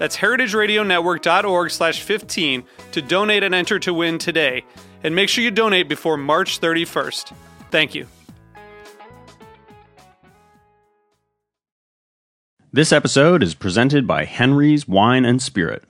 That's heritageradionetwork.org slash 15 to donate and enter to win today. And make sure you donate before March 31st. Thank you. This episode is presented by Henry's Wine and Spirit.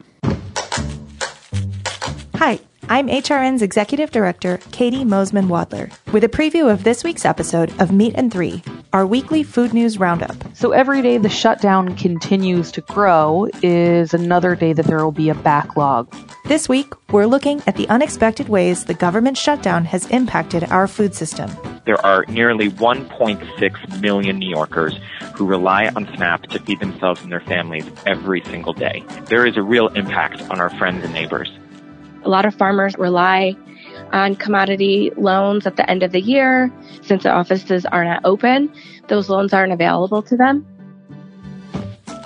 Hi, I'm HRN's Executive Director, Caity Moseman Wadler, with a preview of this week's episode of Meat and Three, our weekly food news roundup. So every day the shutdown continues to grow is another day that there will be a backlog. This week, we're looking at the unexpected ways the government shutdown has impacted our food system. There are nearly 1.6 million New Yorkers who rely on SNAP to feed themselves and their families every single day. There is a real impact on our friends and neighbors. A lot of farmers rely on commodity loans at the end of the year. Since the offices are not open, those loans aren't available to them.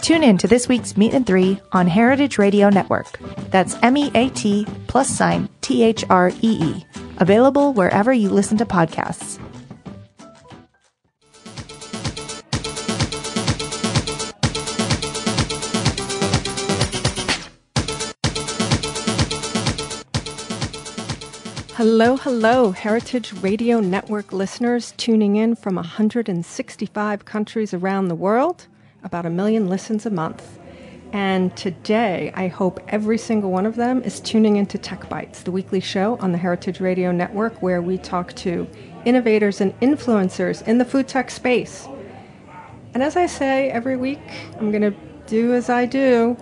Tune in to this week's Meat and Three on Heritage Radio Network. That's M E A T plus sign T H R E E. Available wherever you listen to podcasts. Hello, hello, Heritage Radio Network listeners tuning in from 165 countries around the world, about a million listens a month. And today, I hope every single one of them is tuning into Tech Bites, the weekly show on the Heritage Radio Network where we talk to innovators and influencers in the food tech space. And as I say every week, I'm going to do as I do.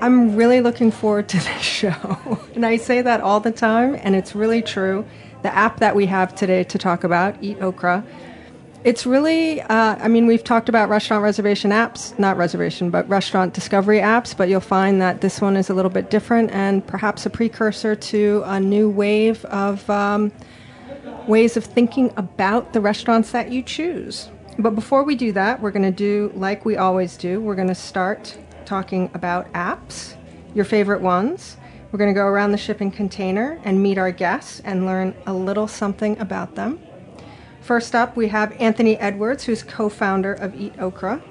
I'm really looking forward to this show. and I say that all the time, and it's really true. The app that we have today to talk about, Eat Okra, it's really, uh, I mean, we've talked about restaurant reservation apps, not reservation, but restaurant discovery apps, but you'll find that this one is a little bit different and perhaps a precursor to a new wave of um, ways of thinking about the restaurants that you choose. But before we do that, we're going to do like we always do. We're going to start talking about apps, your favorite ones. We're going to go around the shipping container and meet our guests and learn a little something about them. First up, we have Anthony Edwards, who's co founder of Eat Okra.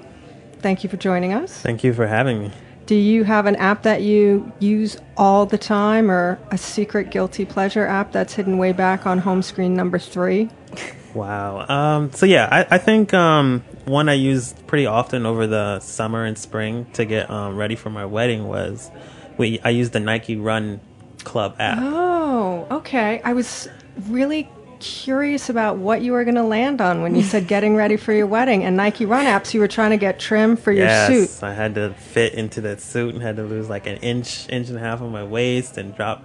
Thank you for joining us. Thank you for having me. Do you have an app that you use all the time or a secret guilty pleasure app that's hidden way back on home screen number three? Wow. Um, so yeah, I, I think um, one I used pretty often over the summer and spring to get um, ready for my wedding was we I used the Nike Run Club app. Oh, okay. I was really curious about what you were going to land on when you said getting ready for your wedding and Nike Run apps. You were trying to get trim for yes, your suit. Yes, I had to fit into that suit and had to lose like an inch, inch and a half on my waist and drop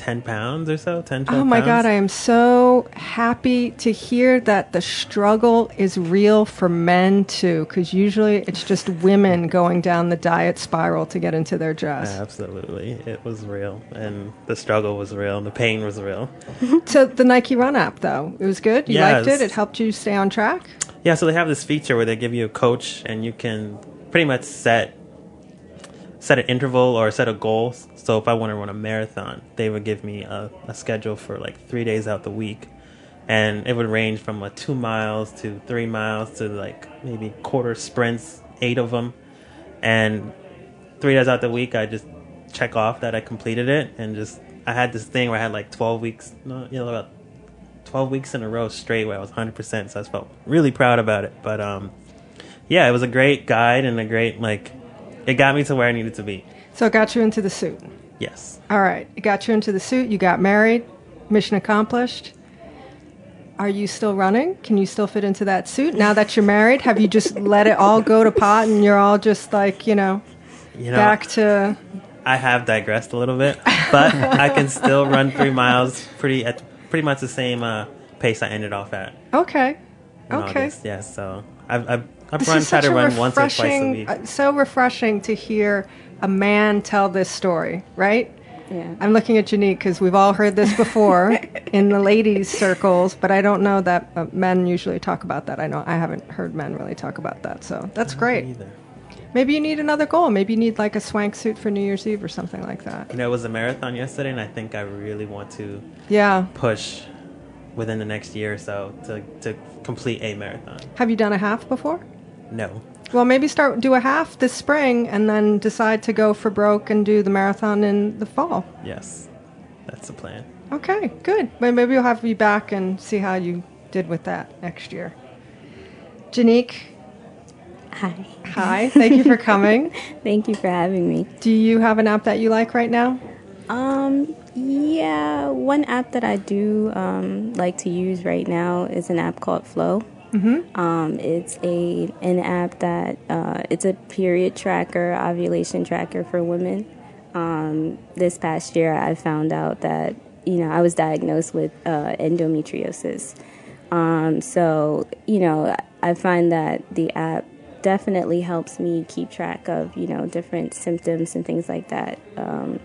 10 pounds or so 10 12 Oh my pounds. God, I am so happy to hear that the struggle is real for men too, because usually it's just women going down the diet spiral to get into their dress. Absolutely. It was real. And the struggle was real. And the pain was real. So the Nike Run app, though, it was good. You Yes. liked it. It helped you stay on track. Yeah, so they have this feature where they give you a coach and you can pretty much set set an interval or set a goal. So if I want to run a marathon, they would give me a, a schedule for like three days out the week. And it would range from like two miles to three miles to like maybe quarter sprints, eight of them. And three days out the week, I just check off that I completed it. And just, I had this thing where I had like 12 weeks, you know, about 12 weeks in a row straight where I was 100%. So I felt really proud about it. But um, yeah, it was a great guide and a great, like, it got me to where I needed to be. So it got you into the suit. Yes. All right, it got you into the suit. You got married. Mission accomplished. Are you still running? Can you still fit into that suit now that you're married? Have you just let it all go to pot and you're all just like, you know, You know, back to I have digressed a little bit, but I can still run three miles pretty at pretty much the same uh, pace I ended off at. Okay. Okay. August. Yeah, so I've I've, I've run try to run once or twice a week. uh, so refreshing to hear a man tell this story, right? Yeah. I'm looking at Janique because we've all heard this before in the ladies' circles, but I don't know that uh, men usually talk about that. I know I haven't heard men really talk about that, so that's great. Either. Maybe you need another goal. Maybe you need like a swank suit for New Year's Eve or something like that. You know, it was a marathon yesterday, and I think I really want to Yeah. push within the next year or so to to complete a marathon. Have you done a half before? No, Well, maybe start do a half this spring and then decide to go for broke and do the marathon in the fall. yes, that's the plan. Okay, good. Well, maybe we'll have you back and see how you did with that next year. Janique, Hi. hi. Thank you for coming. Thank you for having me. Do you have an app that you like right now? Um, yeah, one app that I do um, like to use right now is an app called Flow. Mm-hmm. Um, it's a an app that uh, it's a period tracker, ovulation tracker for women. Um, this past year, I found out that you know I was diagnosed with uh, endometriosis. Um, so you know I find that the app definitely helps me keep track of you know different symptoms and things like that. Um,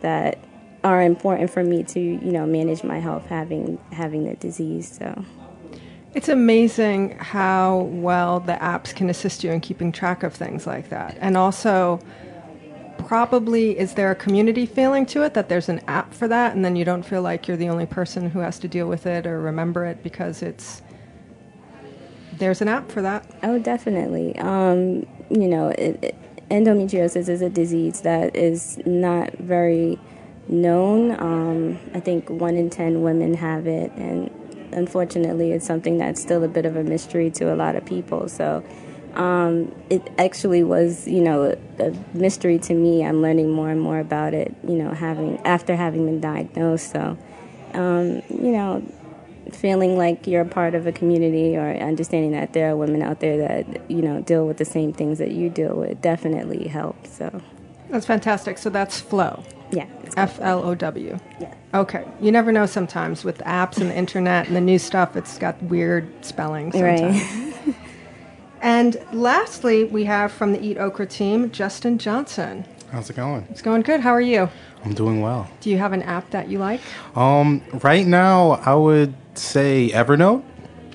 that are important for me to you know manage my health having having the disease so It's amazing how well the apps can assist you in keeping track of things like that. And also, probably, is there a community feeling to it that there's an app for that and then you don't feel like you're the only person who has to deal with it or remember it because it's. There's an app for that. oh definitely um, you know it, it, endometriosis is a disease that is not very known um, i think one in ten women have it and unfortunately it's something that's still a bit of a mystery to a lot of people so um, it actually was you know a, mystery to me i'm learning more and more about it you know having after having been diagnosed so um, you know feeling like you're a part of a community or understanding that there are women out there that you know deal with the same things that you deal with definitely helps so That's fantastic. So that's Flow. Yeah F L O W. Yeah. Okay. You never know sometimes with apps and the internet and the new stuff, it's got weird spelling sometimes. right And lastly, we have from the Eat Okra team, Justin Johnson. How's it going? It's going good. How are you? I'm doing well. Do you have an app that you like? Um, right now I would say Evernote.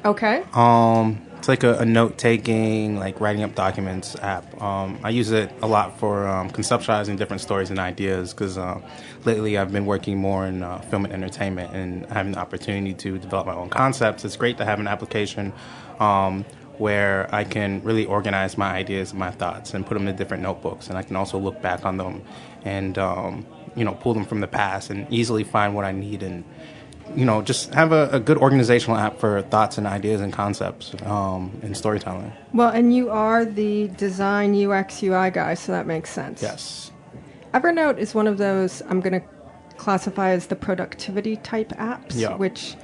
Okay. Um, it's like a, a note taking, like writing up documents app. Um, I use it a lot for um, conceptualizing different stories and ideas because uh, lately I've been working more in uh, film and entertainment and having the opportunity to develop my own concepts. It's great to have an application um, where I can really organize my ideas and my thoughts and put them in different notebooks, and I can also look back on them and um, you know pull them from the past and easily find what I need and you know, just have a, a good organizational app for thoughts and ideas and concepts um, in storytelling. Well, and you are the design UX UI guy, so that makes sense. Yes. Evernote is one of those I'm going to classify as the productivity type apps, Yeah. which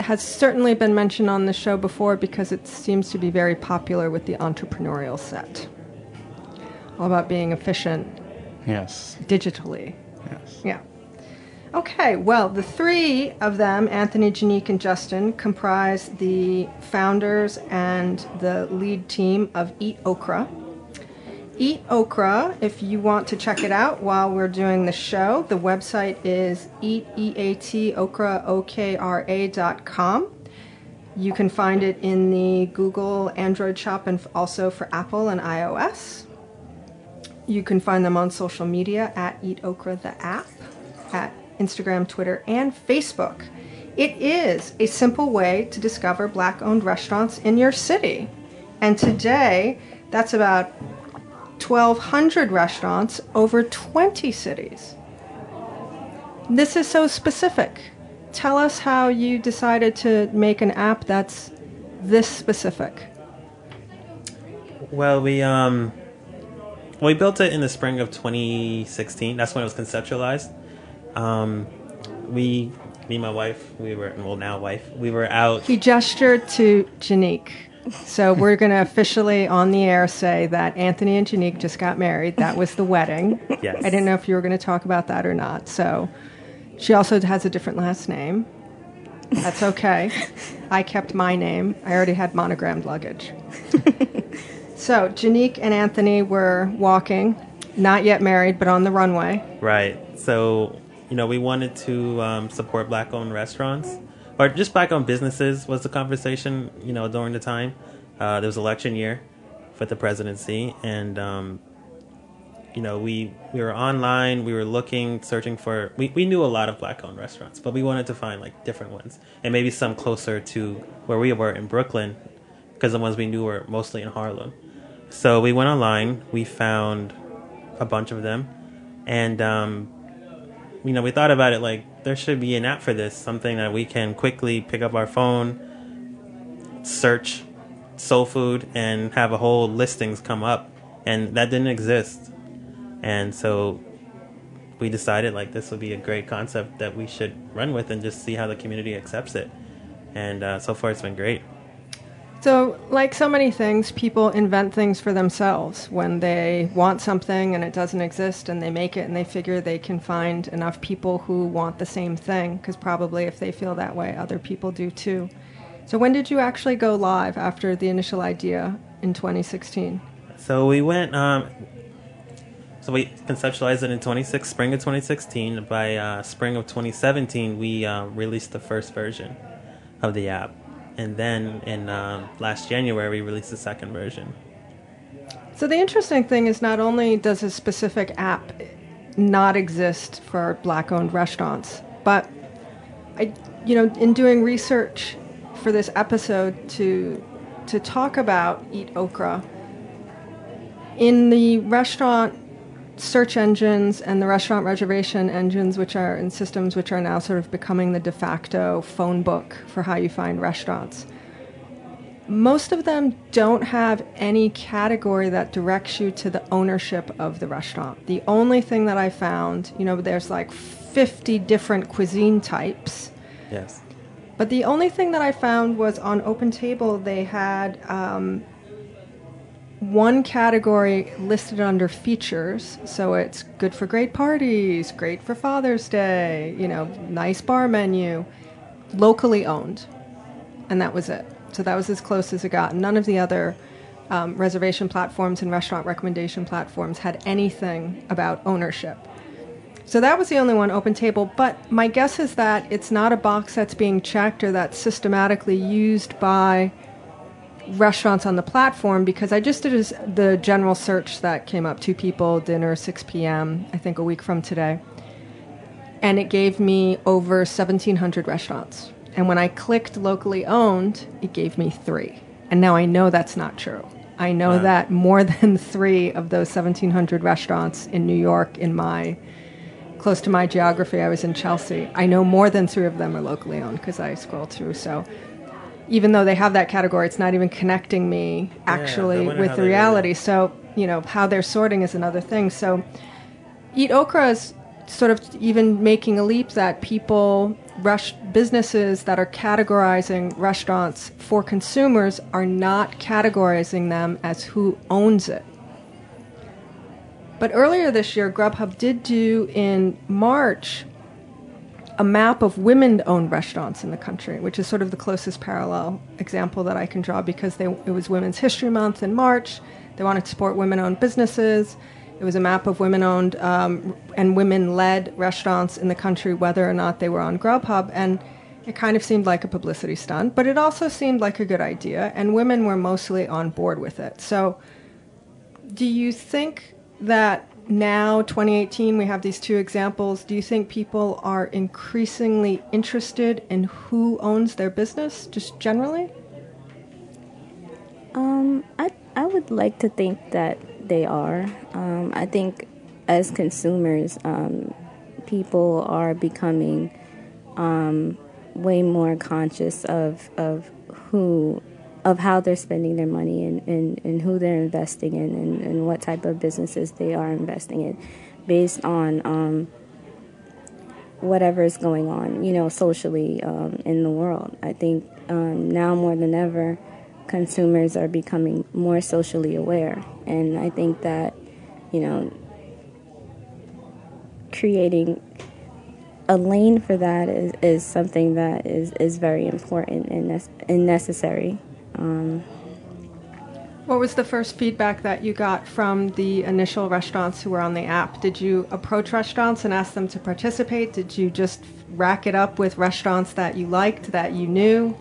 has certainly been mentioned on the show before because it seems to be very popular with the entrepreneurial set. All about being efficient Yes. digitally. Yes. Yeah. Okay, well, the three of them, Anthony, Janique, and Justin, comprise the founders and the lead team of Eat Okra. Eat Okra, if you want to check it out while we're doing the show, the website is eat, E-A-T, okra, O-K-R-A dot com. You can find it in the Google Android shop and also for Apple and iOS. You can find them on social media at Eat Okra the app, at Instagram, Twitter, and Facebook. It is a simple way to discover black owned restaurants in your city. And today, that's about 1,200 restaurants over 20 cities. This is so specific. Tell us how you decided to make an app that's this specific. Well, we um, we built it in the spring of 2016. That's when it was conceptualized. Um, we me and my wife, we were well now wife, we were out. He gestured to Janique. So we're going to officially on the air say that Anthony and Janique just got married. That was the wedding. Yes. I didn't know if you were going to talk about that or not. So she also has a different last name. That's okay. I kept my name. I already had monogrammed luggage. so Janique and Anthony were walking, not yet married, but on the runway. Right. So, you know, we wanted to um, support black owned restaurants or just black owned businesses was the conversation, you know, during the time. Uh, there was election year for the presidency. And, um, you know, we, we were online, we were looking, searching for, we, we knew a lot of black owned restaurants, but we wanted to find like different ones and maybe some closer to where we were in Brooklyn because the ones we knew were mostly in Harlem. So we went online, we found a bunch of them, and um, you know we thought about it like there should be an app for this, something that we can quickly pick up our phone, search soul food, and have a whole listings come up, and that didn't exist, and so we decided like this would be a great concept that we should run with and just see how the community accepts it, and uh, so far it's been great. So, like so many things, people invent things for themselves when they want something and it doesn't exist, and they make it and they figure they can find enough people who want the same thing, because probably if they feel that way, other people do too. So, when did you actually go live after the initial idea in 2016? So we went. Um, so we conceptualized it in 26 spring of 2016. By uh, spring of 2017, we uh, released the first version of the app, and then in uh, last January, we released the second version. So, the interesting thing is not only does a specific app not exist for black owned restaurants, but I, you know, in doing research for this episode to to talk about Eat Okra, in the restaurant search engines and the restaurant reservation engines, which are in systems which are now sort of becoming the de facto phone book for how you find restaurants. Most of them don't have any category that directs you to the ownership of the restaurant. The only thing that I found, you know, there's like 50 different cuisine types. Yes. But the only thing that I found was on Open Table, they had um, one category listed under features. So it's good for great parties, great for Father's Day, you know, nice bar menu, locally owned. And that was it. So that was as close as it got. None of the other um, reservation platforms and restaurant recommendation platforms had anything about ownership. So that was the only one, Open Table. But my guess is that it's not a box that's being checked or that's systematically used by restaurants on the platform because I just did a, the general search that came up two people, dinner, 6 p.m., I think a week from today. And it gave me over 1,700 restaurants. And when I clicked locally owned, it gave me three. And now I know that's not true. I know that more than three of those 1,700 restaurants in New York, in my close to my geography, I was in Chelsea. I know more than three of them are locally owned because I scrolled through. So even though they have that category, it's not even connecting me actually wonder with the reality. So, you know, how they're sorting is another thing. So, Eat Okra is sort of even making a leap that people, rush, businesses that are categorizing restaurants for consumers are not categorizing them as who owns it. But earlier this year, Grubhub did do in March a map of women owned restaurants in the country, which is sort of the closest parallel example that I can draw because they, it was Women's History Month in March. They wanted to support women owned businesses. It was a map of women owned um, and women led restaurants in the country, whether or not they were on Grubhub. And it kind of seemed like a publicity stunt, but it also seemed like a good idea, and women were mostly on board with it. So, do you think that now 2018 we have these two examples do you think people are increasingly interested in who owns their business just generally Um, I I would like to think that they are. Um, I think as consumers, um, people are becoming um, way more conscious of of who of how they're spending their money and, and, and who they're investing in and, and what type of businesses they are investing in based on um, whatever is going on, you know, socially um, in the world. I think um, now more than ever, consumers are becoming more socially aware, and I think that, you know, creating a lane for that is, is something that is, is very important and, ne- and necessary. Um, What was the first feedback that you got from the initial restaurants who were on the app? Did you approach restaurants and ask them to participate? Did you just rack it up with restaurants that you liked, that you knew?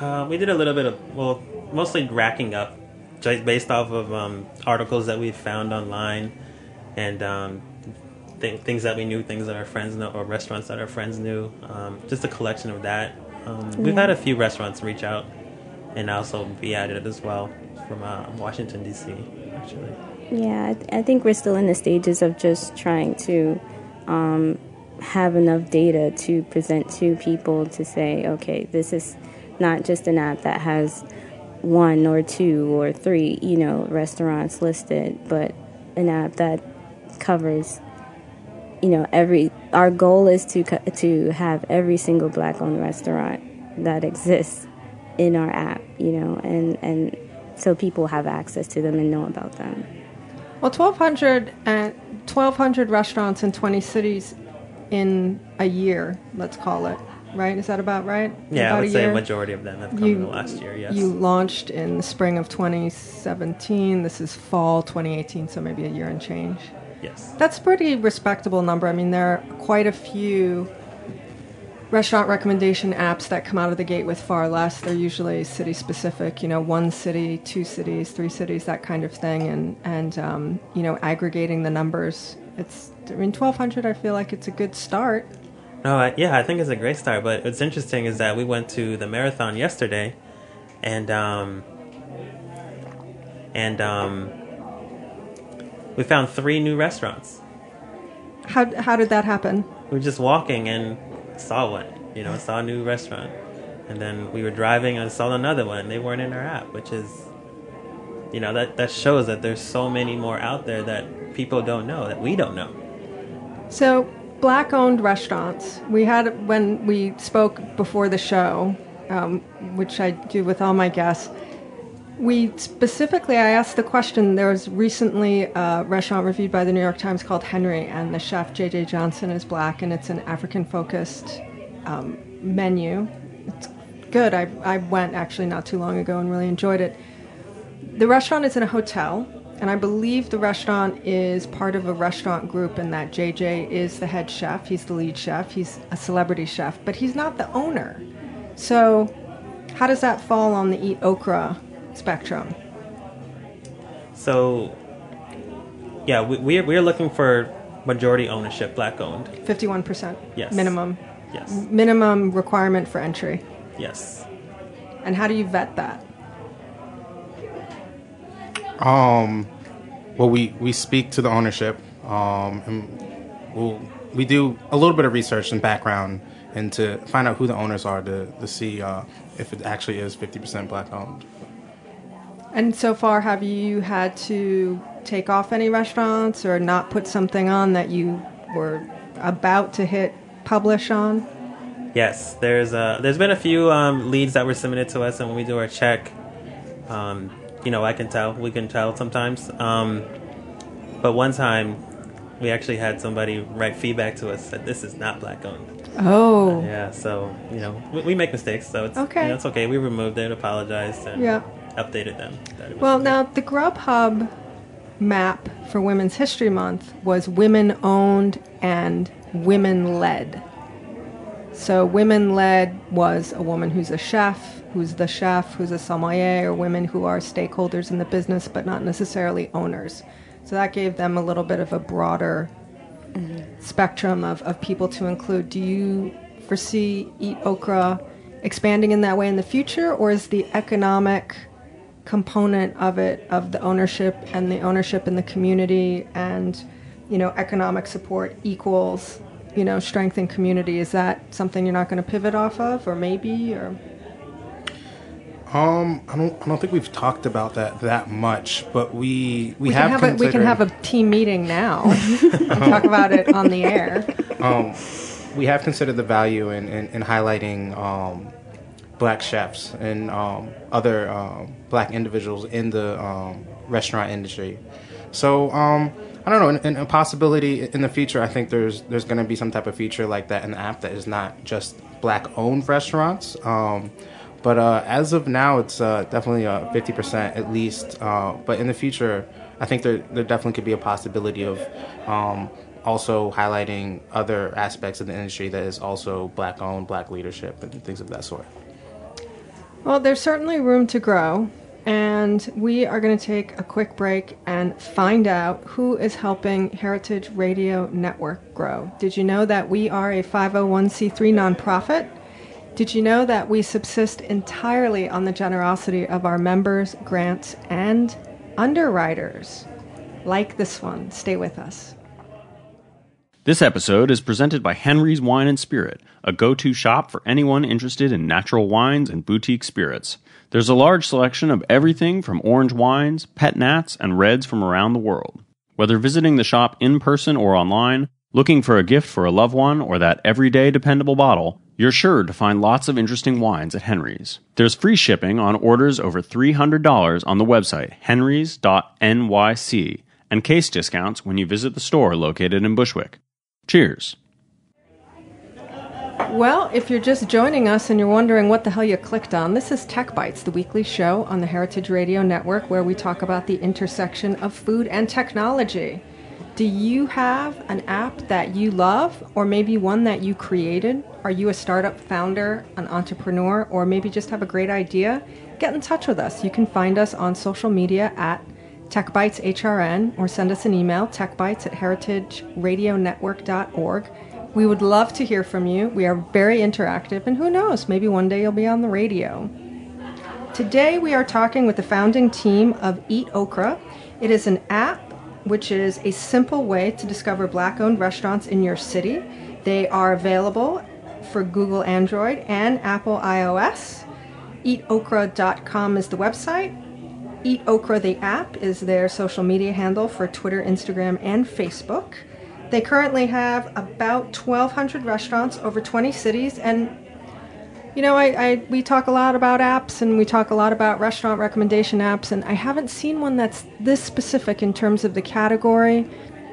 Uh, we did a little bit of, well, mostly racking up, based off of um, articles that we found online and um, th- things that we knew, things that our friends know, or restaurants that our friends knew. Um, just a collection of that. Um, We've Yeah. had a few restaurants reach out and also be added as well from uh, Washington, D.C., actually. Yeah, I, th- I think we're still in the stages of just trying to um, have enough data to present to people to say, okay, this is not just an app that has one or two or three, you know, restaurants listed, but an app that covers, you know, every. Our goal is to to have every single black-owned restaurant that exists in our app, you know, and and so people have access to them and know about them. Well, 1,200, and uh, 1,200 restaurants in 20 cities in a year, let's call it, right? Is that about right? Yeah, about I would a say a majority of them have come in the last year, yes. You launched in the spring of 2017. This is fall 2018, so maybe a year and change. Yes. That's a pretty respectable number. I mean, there are quite a few restaurant recommendation apps that come out of the gate with far less. They're usually city specific, you know, one city, two cities, three cities, that kind of thing, and and um, you know, aggregating the numbers. It's I mean, 1,200. I feel like it's a good start. No, I, yeah, I think it's a great start. But what's interesting is that we went to the marathon yesterday, and um, and um, we found three new restaurants. How how did that happen? We were just walking and saw one. You know, saw a new restaurant, and then we were driving and saw another one. They weren't in our app, which is, you know, that that shows that there's so many more out there that people don't know that we don't know. So, black owned restaurants. We had, when we spoke before the show, um, which I do with all my guests, we specifically, I asked the question. There was recently a restaurant reviewed by the New York Times called Henry, and the chef J.J. Johnson is black, and it's an African focused um, menu. It's good. I, I went actually not too long ago and really enjoyed it. The restaurant is in a hotel, and I believe the restaurant is part of a restaurant group, and that JJ is the head chef. He's the lead chef. He's a celebrity chef, but he's not the owner. So, how does that fall on the Eat Okra spectrum? So, yeah, we, we're we're looking for majority ownership, black owned. 51% Yes. minimum. Yes. Minimum requirement for entry. Yes. And how do you vet that? Um, well, we, we speak to the ownership, um, and we'll, we do a little bit of research and background and to find out who the owners are to, to see uh, if it actually is 50% black owned. And so far, have you had to take off any restaurants or not put something on that you were about to hit publish on? Yes, there's uh, there's been a few um, leads that were submitted to us, and when we do our check, um, you know, I can tell, we can tell sometimes. Um, but one time, we actually had somebody write feedback to us that this is not black owned. Oh. Yeah, so you know, we, we make mistakes, so it's Okay. you know, it's okay. We removed it, apologized, and Yeah. Updated them. that it was- Well, now the Grubhub map for Women's History Month was women owned and women led. So, women led was a woman who's a chef, who's the chef, who's a sommelier, or women who are stakeholders in the business but not necessarily owners. So, that gave them a little bit of a broader mm-hmm. spectrum of, of people to include. Do you foresee Eat Okra expanding in that way in the future, or is the economic component of it, of the ownership and the ownership in the community and, you know, economic support equals, you know, strength in community? Is that something you're not going to pivot off of, or maybe, or? Um, I don't, I don't think we've talked about that that much, but we we, We have have a, we can have a team meeting now and talk about it on the air. um, we have considered the value in, in, in highlighting um, black chefs and um, other um, black individuals in the um, restaurant industry. So um, I don't know. In, in a possibility in the future, I think there's there's going to be some type of feature like that in the app that is not just black-owned restaurants. Um, but uh, as of now, it's uh, definitely a 50% at least. Uh, but in the future, I think there there definitely could be a possibility of also highlighting other aspects of the industry that is also black-owned, black leadership, and things of that sort. Well, there's certainly room to grow. And we are going to take a quick break and find out who is helping Heritage Radio Network grow. Did you know that we are a 501c3 nonprofit? Did you know that we subsist entirely on the generosity of our members, grants, and underwriters? Like this one. Stay with us. This episode is presented by Henry's Wine and Spirit, a go to shop for anyone interested in natural wines and boutique spirits. There's a large selection of everything from orange wines, pet nats, and reds from around the world. Whether visiting the shop in person or online, looking for a gift for a loved one, or that everyday dependable bottle, you're sure to find lots of interesting wines at Henry's. There's free shipping on orders over $300 on the website henrys.nyc and case discounts when you visit the store located in Bushwick. Cheers. Well, if you're just joining us and you're wondering what the hell you clicked on, this is Tech Bites, the weekly show on the Heritage Radio Network where we talk about the intersection of food and technology. Do you have an app that you love, or maybe one that you created? Are you a startup founder, an entrepreneur, or maybe just have a great idea? Get in touch with us. You can find us on social media at TechBitesHRN or send us an email, techbites at heritageradionetwork.org. We would love to hear from you. We are very interactive, and who knows, maybe one day you'll be on the radio. Today we are talking with the founding team of Eat Okra. It is an app which is a simple way to discover black owned restaurants in your city. They are available for Google Android and Apple iOS. EatOkra.com is the website. Eat Okra, the app, is their social media handle for Twitter, Instagram, and Facebook. They currently have about 1,200 restaurants over 20 cities. And, you know, I, I, we talk a lot about apps and we talk a lot about restaurant recommendation apps, and I haven't seen one that's this specific in terms of the category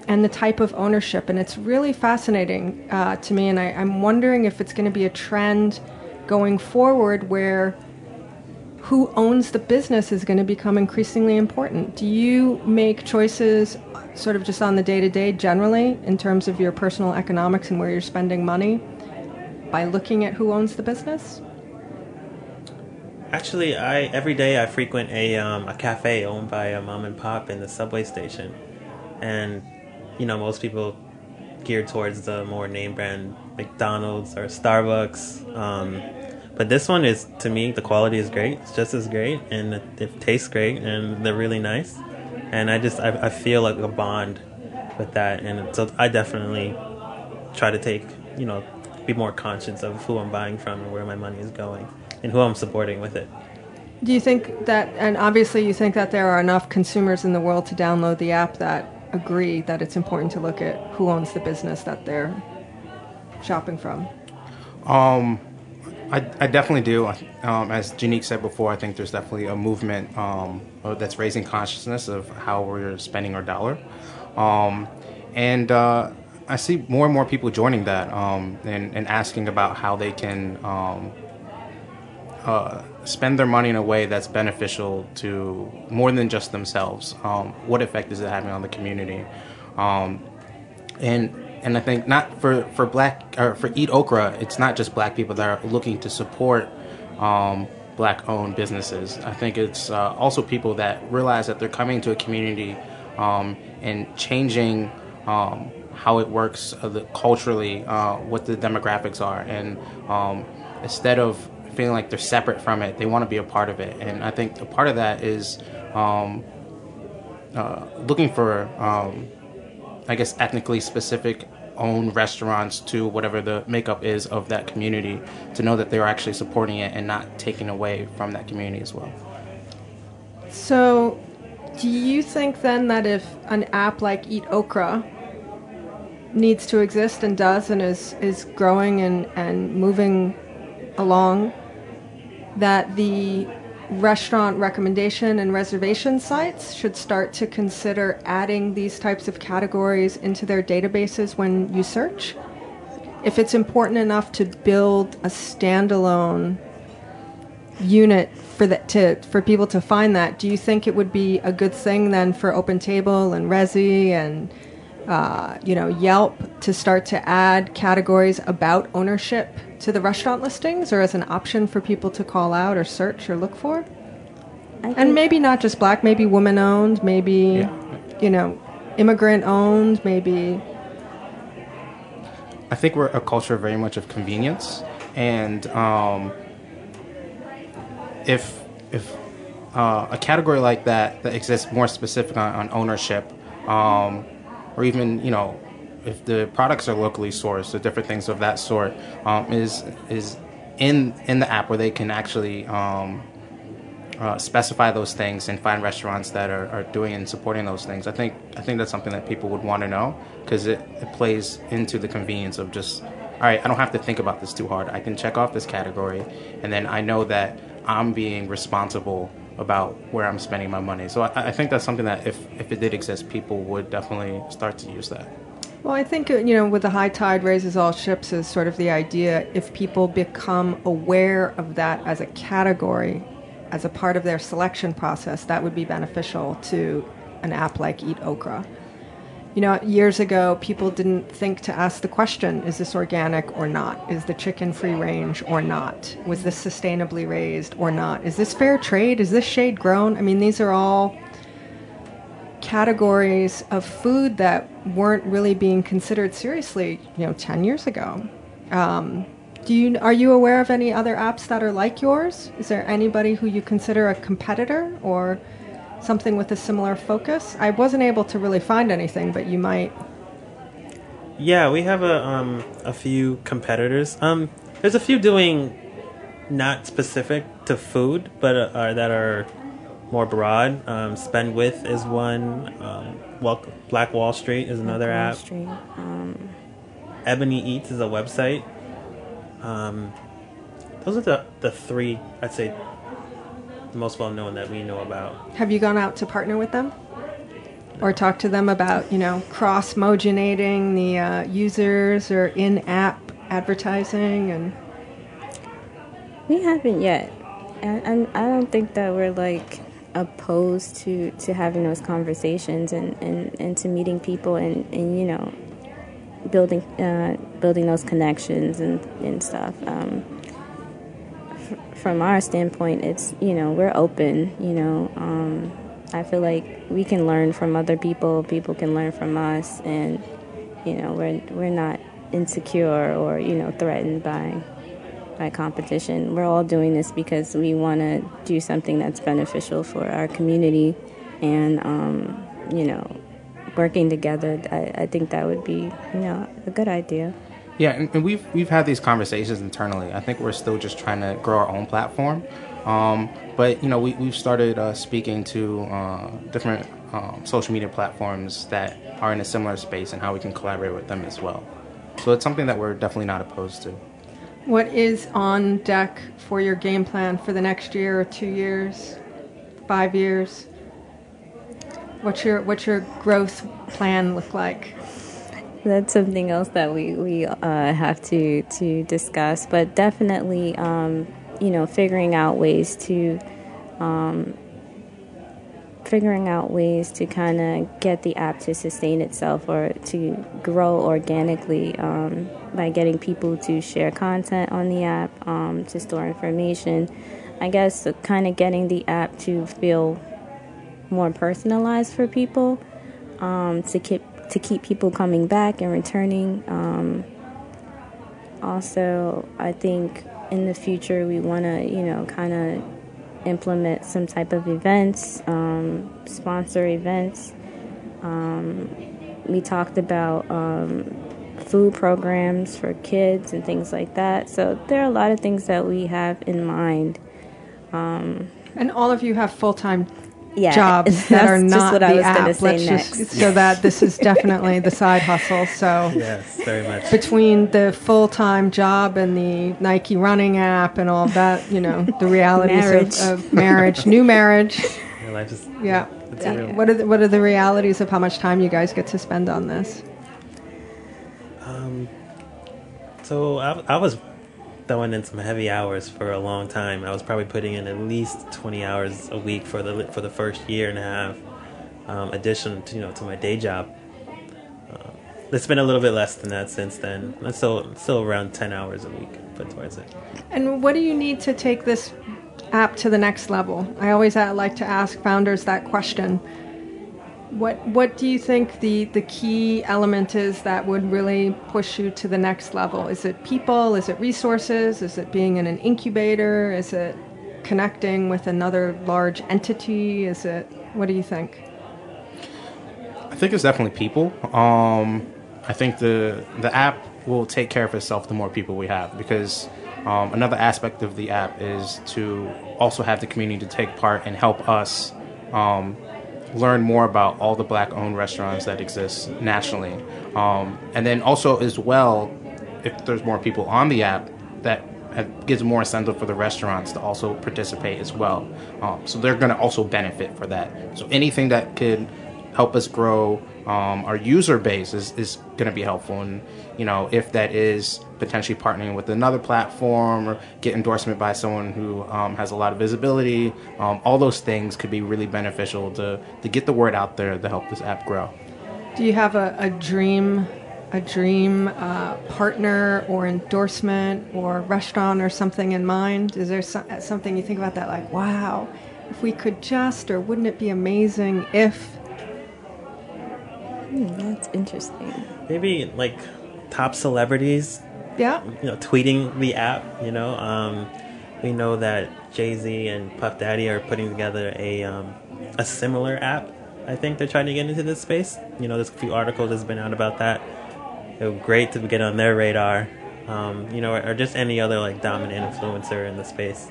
and the type of ownership. And it's really fascinating uh, to me. And I, I'm wondering if it's going to be a trend going forward where who owns the business is going to become increasingly important. Do you make choices sort of just on the day to day generally in terms of your personal economics and where you're spending money by looking at who owns the business? Actually, I every day I frequent a um, a cafe owned by a mom and pop in the subway station, and you know most people geared towards the more name brand McDonald's or Starbucks. Um, but this one is, to me, the quality is great. It's just as great, and it, it tastes great, and they're really nice. And I just, I, I feel like a bond with that, and so I definitely try to take, you know, be more conscious of who I'm buying from and where my money is going, and who I'm supporting with it. Do you think that, and obviously you think that there are enough consumers in the world to download the app that agree that it's important to look at who owns the business that they're shopping from? Um, I, I definitely do. Um, as Janique said before, I think there's definitely a movement um, uh, that's raising consciousness of how we're spending our dollar. Um, and uh, I see more and more people joining that um, and, and, asking about how they can um, uh, spend their money in a way that's beneficial to more than just themselves. Um, what effect is it having on the community? and and I think not for for black or for Eat Okra, it's not just black people that are looking to support um, black-owned businesses. I think it's uh, also people that realize that they're coming to a community um, and changing um, how it works uh, the, culturally, uh, what the demographics are, and um, instead of feeling like they're separate from it, they want to be a part of it. And I think a part of that is um, uh, looking for um, I guess, ethnically specific own restaurants to whatever the makeup is of that community to know that they're actually supporting it and not taking away from that community as well. So, do you think then that if an app like Eat Okra needs to exist and does and is, is growing and, and moving along, that the restaurant recommendation and reservation sites should start to consider adding these types of categories into their databases when you search. If it's important enough to build a standalone unit for the, to for people to find that, do you think it would be a good thing then for OpenTable and Resy and uh, you know Yelp to start to add categories about ownership to the restaurant listings, or as an option for people to call out or search or look for? And maybe not just black, maybe woman owned, maybe you know immigrant owned, maybe. I think we're a culture very much of convenience, and um, if if uh, a category like that that exists more specific on, on ownership, um, or even you know, if the products are locally sourced or different things of that sort, um, is is in in the app where they can actually um, uh, specify those things and find restaurants that are, are doing and supporting those things. I think I think that's something that people would want to know because it, it plays into the convenience of just all right. I don't have to think about this too hard. I can check off this category, and then I know that I'm being responsible about where I'm spending my money. So I, I think that's something that if if it did exist, people would definitely start to use that. Well, I think, uh, you know, with the high tide raises all ships is sort of the idea. If people become aware of that as a category, as a part of their selection process, that would be beneficial to an app like Eat Okra. You know, years ago, people didn't think to ask the question is this organic or not? Is the chicken free range or not? Was this sustainably raised or not? Is this fair trade? Is this shade grown? I mean, these are all categories of food that weren't really being considered seriously, you know, 10 years ago. Um, do you are you aware of any other apps that are like yours? Is there anybody who you consider a competitor or something with a similar focus? I wasn't able to really find anything, but you might. Yeah, we have a um a few competitors. Um, there's a few doing not specific to food, but uh, are that are more broad. Um, Spend with is one. Um, well, Black Wall Street is another Wall app. Street, um, Ebony Eats is a website. Um, those are the the three I'd say the most well known that we know about. Have you gone out to partner with them? Or talk to them about, you know, cross moginating the uh, users or in app advertising and. We haven't yet, and, and I don't think that we're like opposed to to having those conversations and and, and to meeting people and and you know building uh, building those connections and and stuff. Um, f- from our standpoint, it's you know we're open. You know, um, I feel like we can learn from other people. People can learn from us, and you know we're we're not insecure or you know threatened by by competition. We're all doing this because we want to do something that's beneficial for our community, and um, you know, working together. I, I think that would be you know a good idea. Yeah, and, and we've we've had these conversations internally. I think we're still just trying to grow our own platform. Um, but you know, we we've started uh, speaking to uh, different um, social media platforms that are in a similar space and how we can collaborate with them as well. So it's something that we're definitely not opposed to. What is on deck for your game plan for the next year or two years, five years? What's your what's your growth plan look like? That's something else that we we uh, have to to discuss, but definitely, um, you know, figuring out ways to. Um, figuring out ways to kind of get the app to sustain itself or to grow organically um, by getting people to share content on the app, um, to store information. I guess kind of getting the app to feel more personalized for people, um, to keep to keep people coming back and returning. Um, also, I think in the future we want to, you know, kind of implement some type of events, um, sponsor events. Um, we talked about um, food programs for kids and things like that. So there are a lot of things that we have in mind. Um, And all of you have full time Yeah, jobs that that's are just not what the I was app. say Let's next. just so that this is definitely the side hustle. So Yes, very much. between the full time job and the Nike running app and all that, you know, the realities Marriage. Of, of marriage, new marriage. My life is Yeah. it's real. What are the, what are the realities of how much time you guys get to spend on this? Um, so I, I was throwing in some heavy hours for a long time. I was probably putting in at least twenty hours a week for the for the first year and a half, um, addition to you know to my day job. Uh, it's been a little bit less than that since then. It's still still around ten hours a week put towards it. And what do you need to take this app to the next level? I always uh, like to ask founders that question. What what do you think the the key element is that would really push you to the next level? Is it people? Is it resources? Is it being in an incubator? Is it connecting with another large entity? Is it what do you think? I think it's definitely people. Um, I think the the app will take care of itself the more people we have because um, another aspect of the app is to also have the community to take part and help us um, learn more about all the black owned restaurants that exist nationally. Um, and then also as well, if there's more people on the app, that have- gives more incentive for the restaurants to also participate as well. Um, so they're going to also benefit for that. So anything that could help us grow um, our user base is, is going to be helpful. And, you know, if that is potentially partnering with another platform or get endorsement by someone who um, has a lot of visibility, um, all those things could be really beneficial to, to get the word out there to help this app grow. Do you have a, a dream, a dream uh, partner or endorsement or restaurant or something in mind? Is there so, something you think about that, like, wow, if we could just, or wouldn't it be amazing if? Hmm, that's interesting. Maybe like top celebrities Yeah. you know, tweeting the app. You know, um, we know that Jay Z and Puff Daddy are putting together a um, a similar app. I think they're trying to get into this space. You know, there's a few articles that's been out about that. It would be great to get on their radar. Um, you know, or, or just any other like dominant influencer in the space.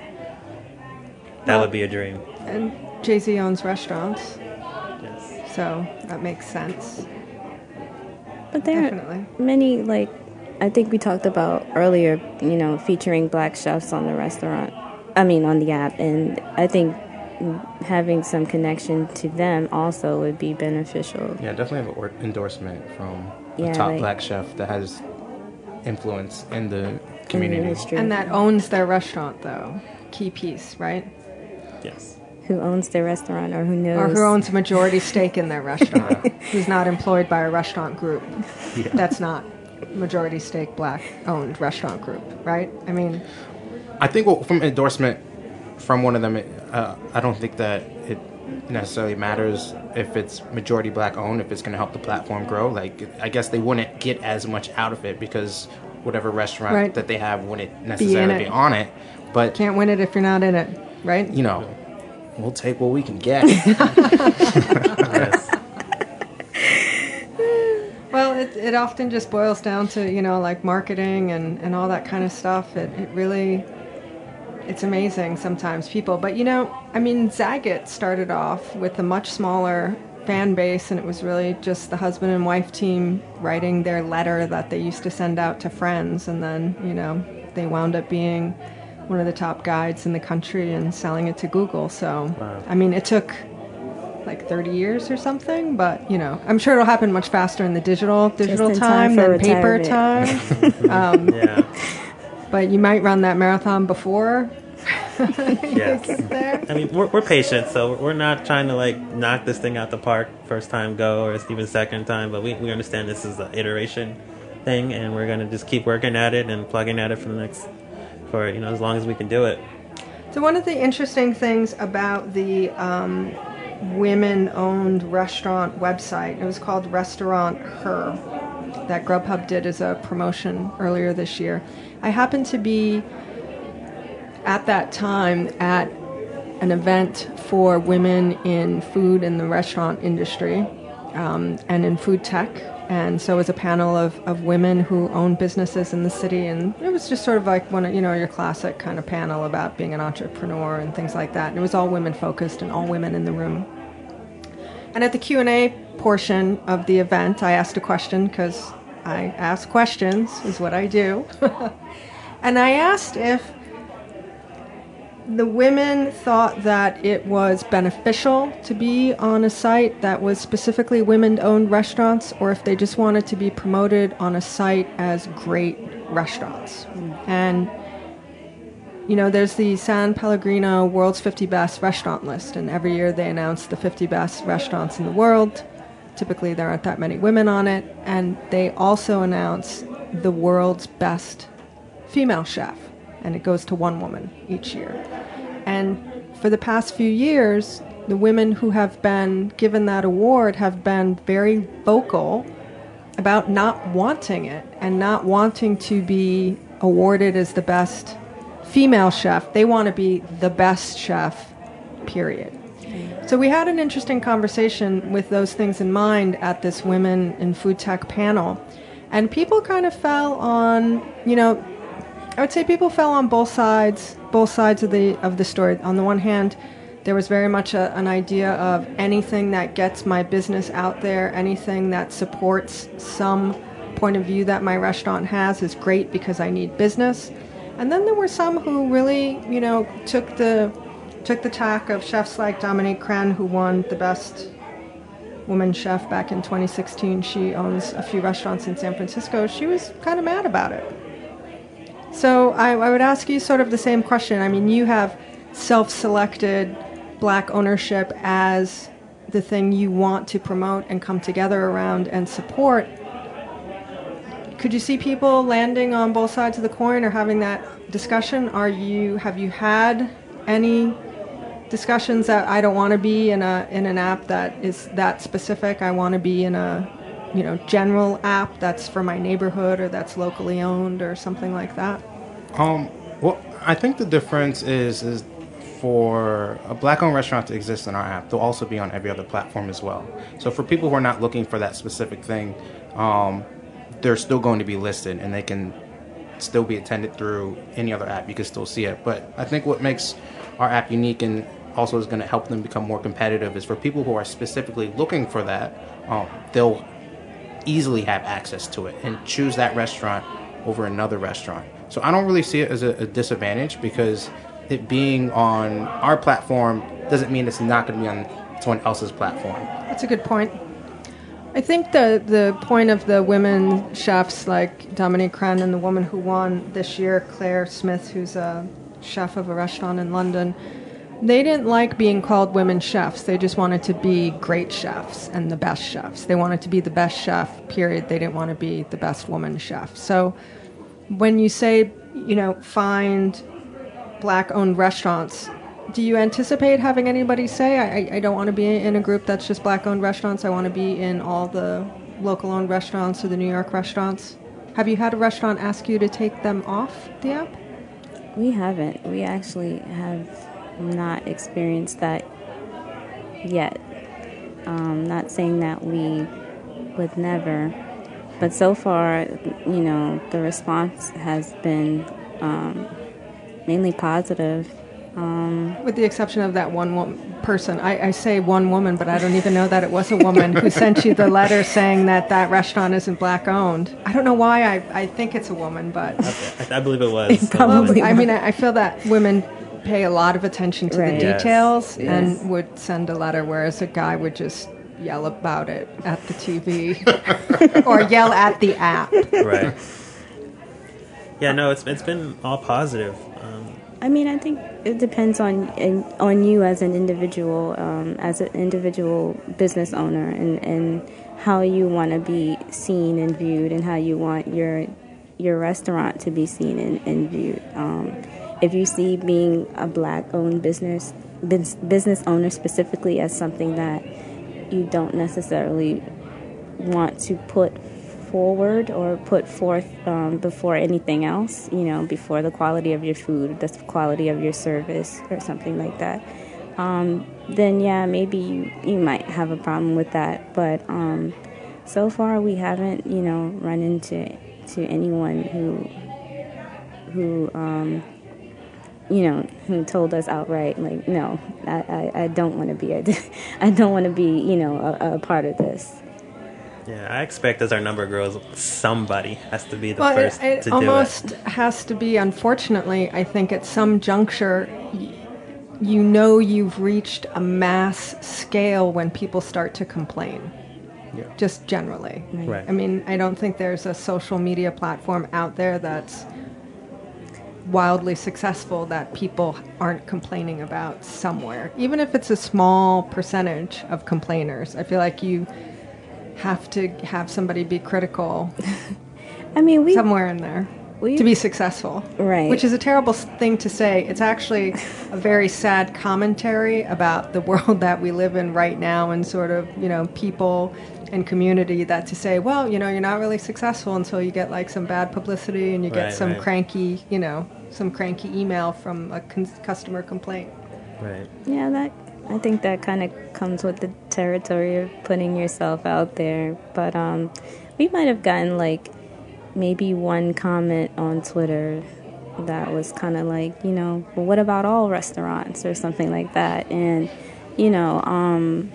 That Well- would be a dream. And Jay Z owns restaurants. So that makes sense. But there Definitely. are many like I think we talked about earlier, you know, featuring black chefs on the restaurant. I mean, on the app, and I think having some connection to them also would be beneficial. Yeah, definitely have an or- endorsement from a Yeah, top like- black chef that has influence in the in the community. And that owns their restaurant, though. Key piece, right? Yes. Who owns their restaurant or who knows Or who owns a majority stake in their restaurant, who's not employed by a restaurant group. Yeah. That's not majority stake black owned restaurant group, right? I mean, I think well, from endorsement from one of them, it, uh, I don't think that it necessarily matters if it's majority black owned, if it's going to help the platform grow. Like, I guess they wouldn't get as much out of it because whatever restaurant Right. that they have wouldn't necessarily be, it. on it. But, can't win it if you're not in it, right? you know, we'll take what we can get. yes. Well, it, it often just boils down to, you know, like marketing and, and all that kind of stuff. It, it really, it's amazing sometimes people. But, you know, I mean, Zagat started off with a much smaller fan base, and it was really just the husband and wife team writing their letter that they used to send out to friends. And then, you know, they wound up being one of the top guides in the country and selling it to Google. So, Wow. I mean, it took like 30 years or something but you know i'm sure it'll happen much faster in the digital digital time, time for than paper time um, Yeah. but you might run that marathon before Yes. there I mean, we're, we're patient, so we're not trying to like knock this thing out the park first time go or even second time. But we, we understand this is an iteration thing, and we're gonna just keep working at it and plugging at it for the next, for you know, as long as we can do it. so one of the interesting things about the um, women-owned restaurant website it was called restaurant her that grubhub did as a promotion earlier this year i happened to be at that time at an event for women in food and the restaurant industry um, and in food tech. And so it was a panel of, of women who own businesses in the city. And it was just sort of like one of, you know, your classic kind of panel about being an entrepreneur and things like that. And it was all women focused and all women in the room. And at the Q&A portion of the event, I asked a question because I ask questions is what I do. and I asked if the women thought that it was beneficial to be on a site that was specifically women owned restaurants or if they just wanted to be promoted on a site as great restaurants. And you know, there's the San Pellegrino World's 50 Best Restaurant List, and every year they announce the 50 best restaurants in the world. Typically, there aren't that many women on it, and they also announce the world's best female chef, and it goes to one woman each year. And for the past few years, the women who have been given that award have been very vocal about not wanting it and not wanting to be awarded as the best female chef. They want to be the best chef, period. So we had an interesting conversation with those things in mind at this Women in Food Tech panel. And people kind of fell on, you know, I would say people fell on both sides, both sides of the of the story. On the one hand, there was very much a, an idea of anything that gets my business out there, anything that supports some point of view that my restaurant has is great because I need business. And then there were some who really, you know, took the took the tack of chefs like Dominique Crenn, who won the best woman chef back in 2016. She owns a few restaurants in San Francisco. She was kind of mad about it. So I, I would ask you sort of the same question. I mean, you have self-selected black ownership as the thing you want to promote and come together around and support could you see people landing on both sides of the coin or having that discussion? Are you have you had any discussions that I don't want to be in a in an app that is that specific? I want to be in a you know general app that's for my neighborhood or that's locally owned or something like that. Um, well, I think the difference is is for a black-owned restaurant to exist in our app, they'll also be on every other platform as well. So for people who are not looking for that specific thing, um, they're still going to be listed and they can still be attended through any other app. You can still see it. But I think what makes our app unique and also is going to help them become more competitive is for people who are specifically looking for that, um, they'll easily have access to it and choose that restaurant over another restaurant. So I don't really see it as a, a disadvantage because it being on our platform doesn't mean it's not going to be on someone else's platform. That's a good point. I think the the point of the women chefs like Dominique Crenn and the woman who won this year, Clare Smyth, who's a chef of a restaurant in London, they didn't like being called women chefs. They just wanted to be great chefs and the best chefs. They wanted to be the best chef, period. They didn't want to be the best woman chef. So when you say, you know, find black owned restaurants, do you anticipate having anybody say, I, I don't want to be in a group that's just black owned restaurants, I want to be in all the local owned restaurants or the New York restaurants? Have you had a restaurant ask you to take them off the app? We haven't. We actually have not experienced that yet. Um, not saying that we would never, but so far, you know, the response has been um, mainly positive. Um, With the exception of that one woman, person, I, I, say one woman, but I don't even know that it was a woman who sent you the letter saying that that restaurant isn't black owned. I don't know why I, I think it's a woman, but I, I believe it was. It probably. I mean, I, feel that women pay a lot of attention to right. the details yes. and yes. would send a letter, whereas a guy would just yell about it at the TV or yell at the app. Right. Yeah, no, it's it's been all positive. Um, I mean, I think it depends on on you as an individual, um, as an individual business owner, and, and how you want to be seen and viewed, and how you want your your restaurant to be seen and, and viewed. Um, if you see being a black-owned business business owner specifically as something that you don't necessarily want to put forward or put forth um, before anything else, you know, before the quality of your food, the quality of your service, or something like that, um, then yeah, maybe you, you might have a problem with that. But um, so far, we haven't, you know, run into to anyone who who you know, who told us outright, like, no, I, I, I don't want to be, a, I don't want to be, you know, a, a, part of this. Yeah, I expect as our number grows, somebody has to be the well, first it, it to do it. It almost has to be, unfortunately, I think at some juncture, you know you've reached a mass scale when people start to complain. Yeah. Just generally. Right. I mean, I don't think there's a social media platform out there that's wildly successful that people aren't complaining about somewhere. Even if it's a small percentage of complainers, I feel like you have to have somebody be critical. I mean, we somewhere in there we, to be successful. Right. Which is a terrible thing to say. It's actually a very sad commentary about the world that we live in right now and sort of, you know, people and community that to say, well, you know, you're not really successful until you get like some bad publicity and you get right, some right. cranky, you know, some cranky email from a con- customer complaint. Right. Yeah, that I think that kind of comes with the territory of putting yourself out there. But um, we might have gotten like maybe one comment on Twitter that was kind of like, you know, well, what about all restaurants or something like that? And you know, um,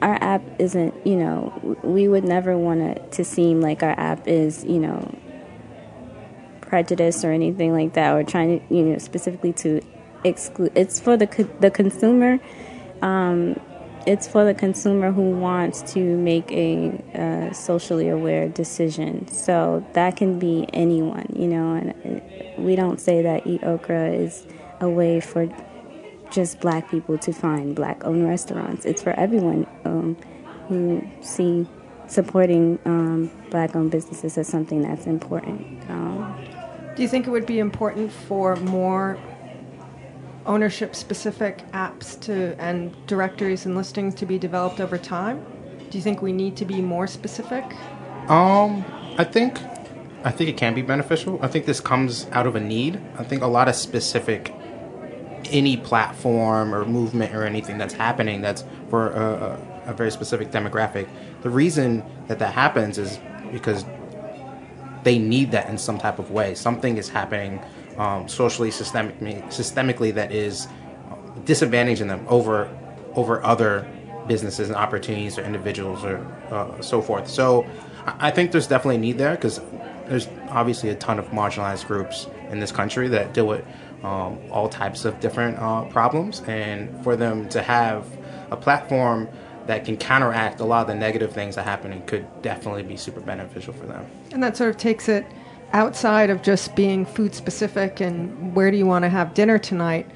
our app isn't, you know, we would never want it to seem like our app is, you know, prejudice or anything like that, or trying to, you know, specifically to exclude. It's for the co- the consumer. Um, it's for the consumer who wants to make a uh, socially aware decision. So that can be anyone, you know. And we don't say that EatOkra is a way for just black people to find black owned restaurants. It's for everyone um, who see supporting um, black owned businesses as something that's important. Um, do you think it would be important for more ownership specific apps to and directories and listings to be developed over time? Do you think we need to be more specific? Um, I think I think it can be beneficial. I think this comes out of a need. I think a lot of specific any platform or movement or anything that's happening that's for a, a, a very specific demographic. The reason that that happens is because they need that in some type of way. Something is happening um, socially, systemically, systemically that is disadvantaging them over over other businesses and opportunities or individuals or uh, so forth. So I think there's definitely a need there because there's obviously a ton of marginalized groups in this country that deal with um, all types of different uh, problems, and for them to have a platform that can counteract a lot of the negative things that happen and could definitely be super beneficial for them. And that sort of takes it outside of just being food specific and where do you want to have dinner tonight,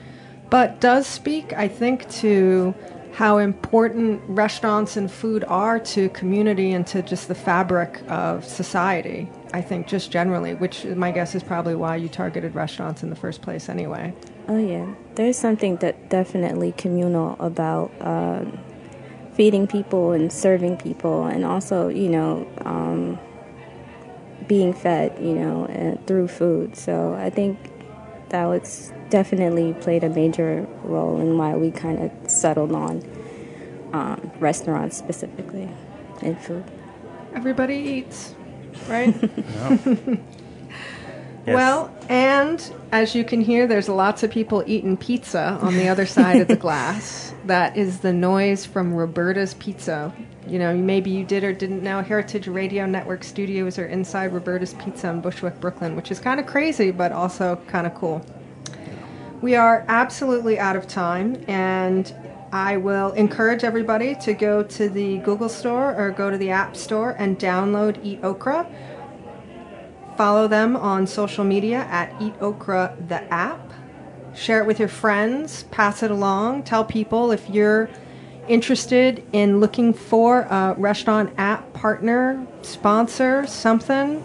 but does speak, I think, to how important restaurants and food are to community and to just the fabric of society. I think just generally, which my guess is probably why you targeted restaurants in the first place anyway. Oh yeah, there's something that definitely communal about uh, feeding people and serving people, and also you know um, being fed, you know, uh, through food. So I think that was definitely played a major role in why we kind of settled on um, restaurants specifically and food. Everybody eats, right? Yes. Well, and as you can hear, there's lots of people eating pizza on the other side of the glass. That is the noise from Roberta's Pizza. You know, maybe you did or didn't know Heritage Radio Network studios are inside Roberta's Pizza in Bushwick, Brooklyn, which is kind of crazy, but also kind of cool. We are absolutely out of time, and I will encourage everybody to go to the Google Store or go to the App Store and download EatOkra Follow them on social media at EatOkra the app. Share it with your friends, pass it along, tell people if you're interested in looking for a restaurant app partner, sponsor, something.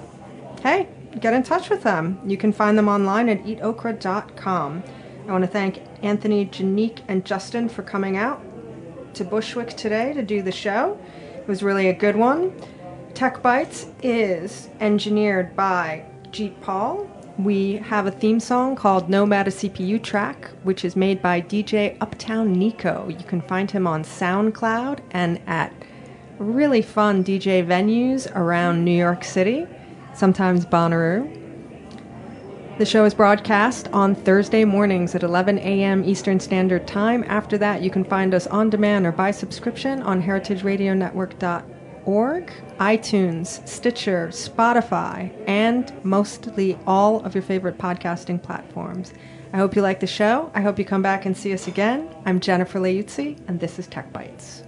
Hey, get in touch with them. You can find them online at eatokra.com. I want to thank Anthony, Janique, and Justin for coming out to Bushwick today to do the show. It was really a good one. Tech Bites is engineered by Jeet Paul. We have a theme song called Nomad a CPU Track, which is made by DJ Uptown Nico. You can find him on SoundCloud and at really fun DJ venues around New York City, sometimes Bonnaroo. The show is broadcast on Thursday mornings at 11 a.m. Eastern Standard Time. After that, you can find us on demand or by subscription on heritageradionetwork.org, iTunes, Stitcher, Spotify, and mostly all of your favorite podcasting platforms. I hope you like the show. I hope you come back and see us again. I'm Jennifer Leuzzi, and this is Tech Bites.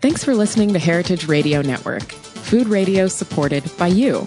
Thanks for listening to Heritage Radio Network, food radio supported by you.